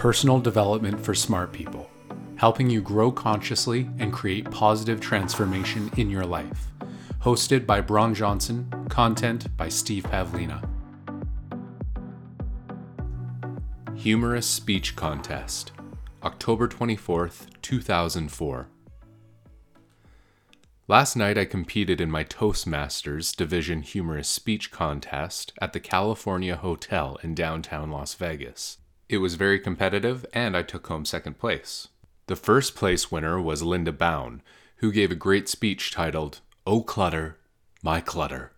personal development for smart people, helping you grow consciously and create positive transformation in your life. Hosted by Bron Johnson, content by Steve Pavlina. Humorous Speech Contest, October 24th, 2004. Last night I competed in my Toastmasters Division Humorous Speech Contest at the California Hotel in downtown Las Vegas. It was very competitive and I took home second place. The first place winner was Linda Bown, who gave a great speech titled, Oh Clutter, My Clutter.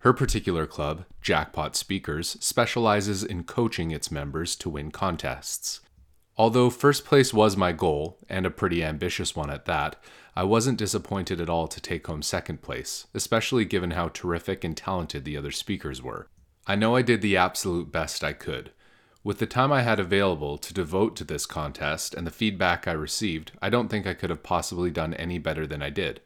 Her particular club, Jackpot Speakers, specializes in coaching its members to win contests. Although first place was my goal, and a pretty ambitious one at that, I wasn't disappointed at all to take home second place, especially given how terrific and talented the other speakers were. I know I did the absolute best I could. With the time I had available to devote to this contest and the feedback I received, I don't think I could have possibly done any better than I did.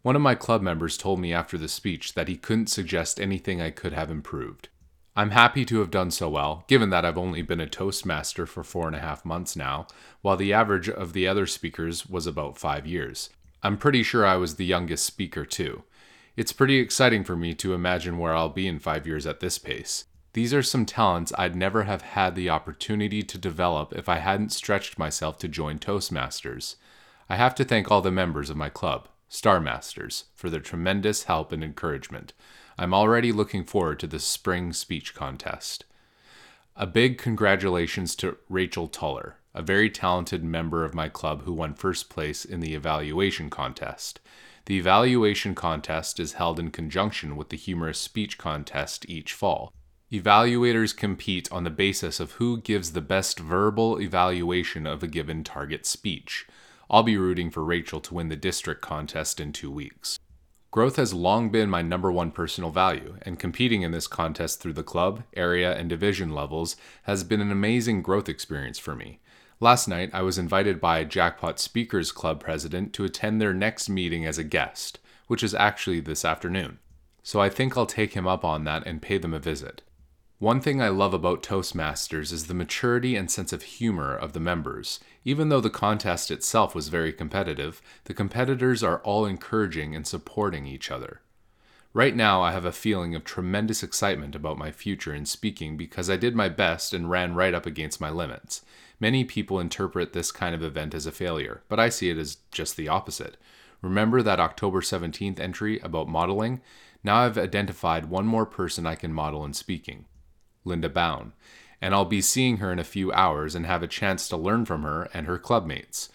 One of my club members told me after the speech that he couldn't suggest anything I could have improved. I'm happy to have done so well, given that I've only been a Toastmaster for four and a half months now, while the average of the other speakers was about five years. I'm pretty sure I was the youngest speaker, too. It's pretty exciting for me to imagine where I'll be in five years at this pace. These are some talents I'd never have had the opportunity to develop if I hadn't stretched myself to join Toastmasters. I have to thank all the members of my club, Star Masters, for their tremendous help and encouragement. I'm already looking forward to the spring speech contest. A big congratulations to Rachel Tuller, a very talented member of my club who won first place in the evaluation contest. The evaluation contest is held in conjunction with the humorous speech contest each fall. Evaluators compete on the basis of who gives the best verbal evaluation of a given target speech. I'll be rooting for Rachel to win the district contest in two weeks. Growth has long been my number one personal value, and competing in this contest through the club, area, and division levels has been an amazing growth experience for me. Last night, I was invited by Jackpot Speakers Club president to attend their next meeting as a guest, which is actually this afternoon. So I think I'll take him up on that and pay them a visit. One thing I love about Toastmasters is the maturity and sense of humor of the members. Even though the contest itself was very competitive, the competitors are all encouraging and supporting each other. Right now, I have a feeling of tremendous excitement about my future in speaking because I did my best and ran right up against my limits. Many people interpret this kind of event as a failure, but I see it as just the opposite. Remember that October 17th entry about modeling? Now I've identified one more person I can model in speaking. Linda Bown, and I'll be seeing her in a few hours and have a chance to learn from her and her clubmates.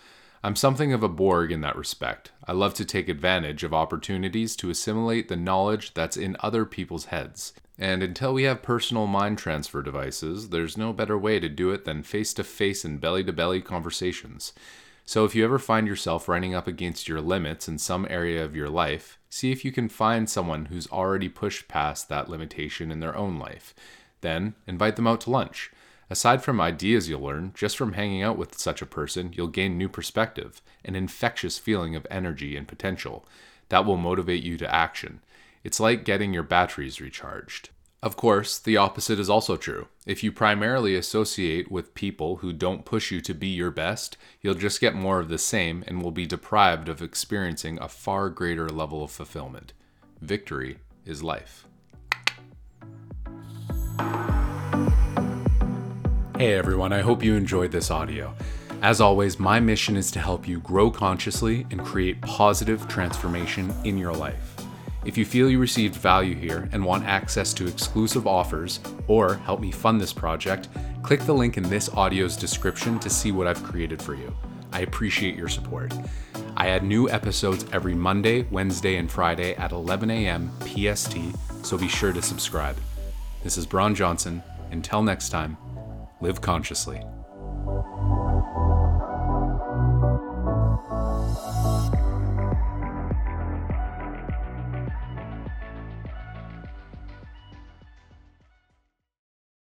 I'm something of a Borg in that respect. I love to take advantage of opportunities to assimilate the knowledge that's in other people's heads. And until we have personal mind transfer devices, there's no better way to do it than face to face and belly to belly conversations. So if you ever find yourself running up against your limits in some area of your life, see if you can find someone who's already pushed past that limitation in their own life. Then invite them out to lunch. Aside from ideas you'll learn, just from hanging out with such a person, you'll gain new perspective, an infectious feeling of energy and potential that will motivate you to action. It's like getting your batteries recharged. Of course, the opposite is also true. If you primarily associate with people who don't push you to be your best, you'll just get more of the same and will be deprived of experiencing a far greater level of fulfillment. Victory is life. Hey everyone, I hope you enjoyed this audio. As always, my mission is to help you grow consciously and create positive transformation in your life. If you feel you received value here and want access to exclusive offers or help me fund this project, click the link in this audio's description to see what I've created for you. I appreciate your support. I add new episodes every Monday, Wednesday, and Friday at 11 a.m. PST, so be sure to subscribe. This is Bron Johnson. Until next time, live consciously.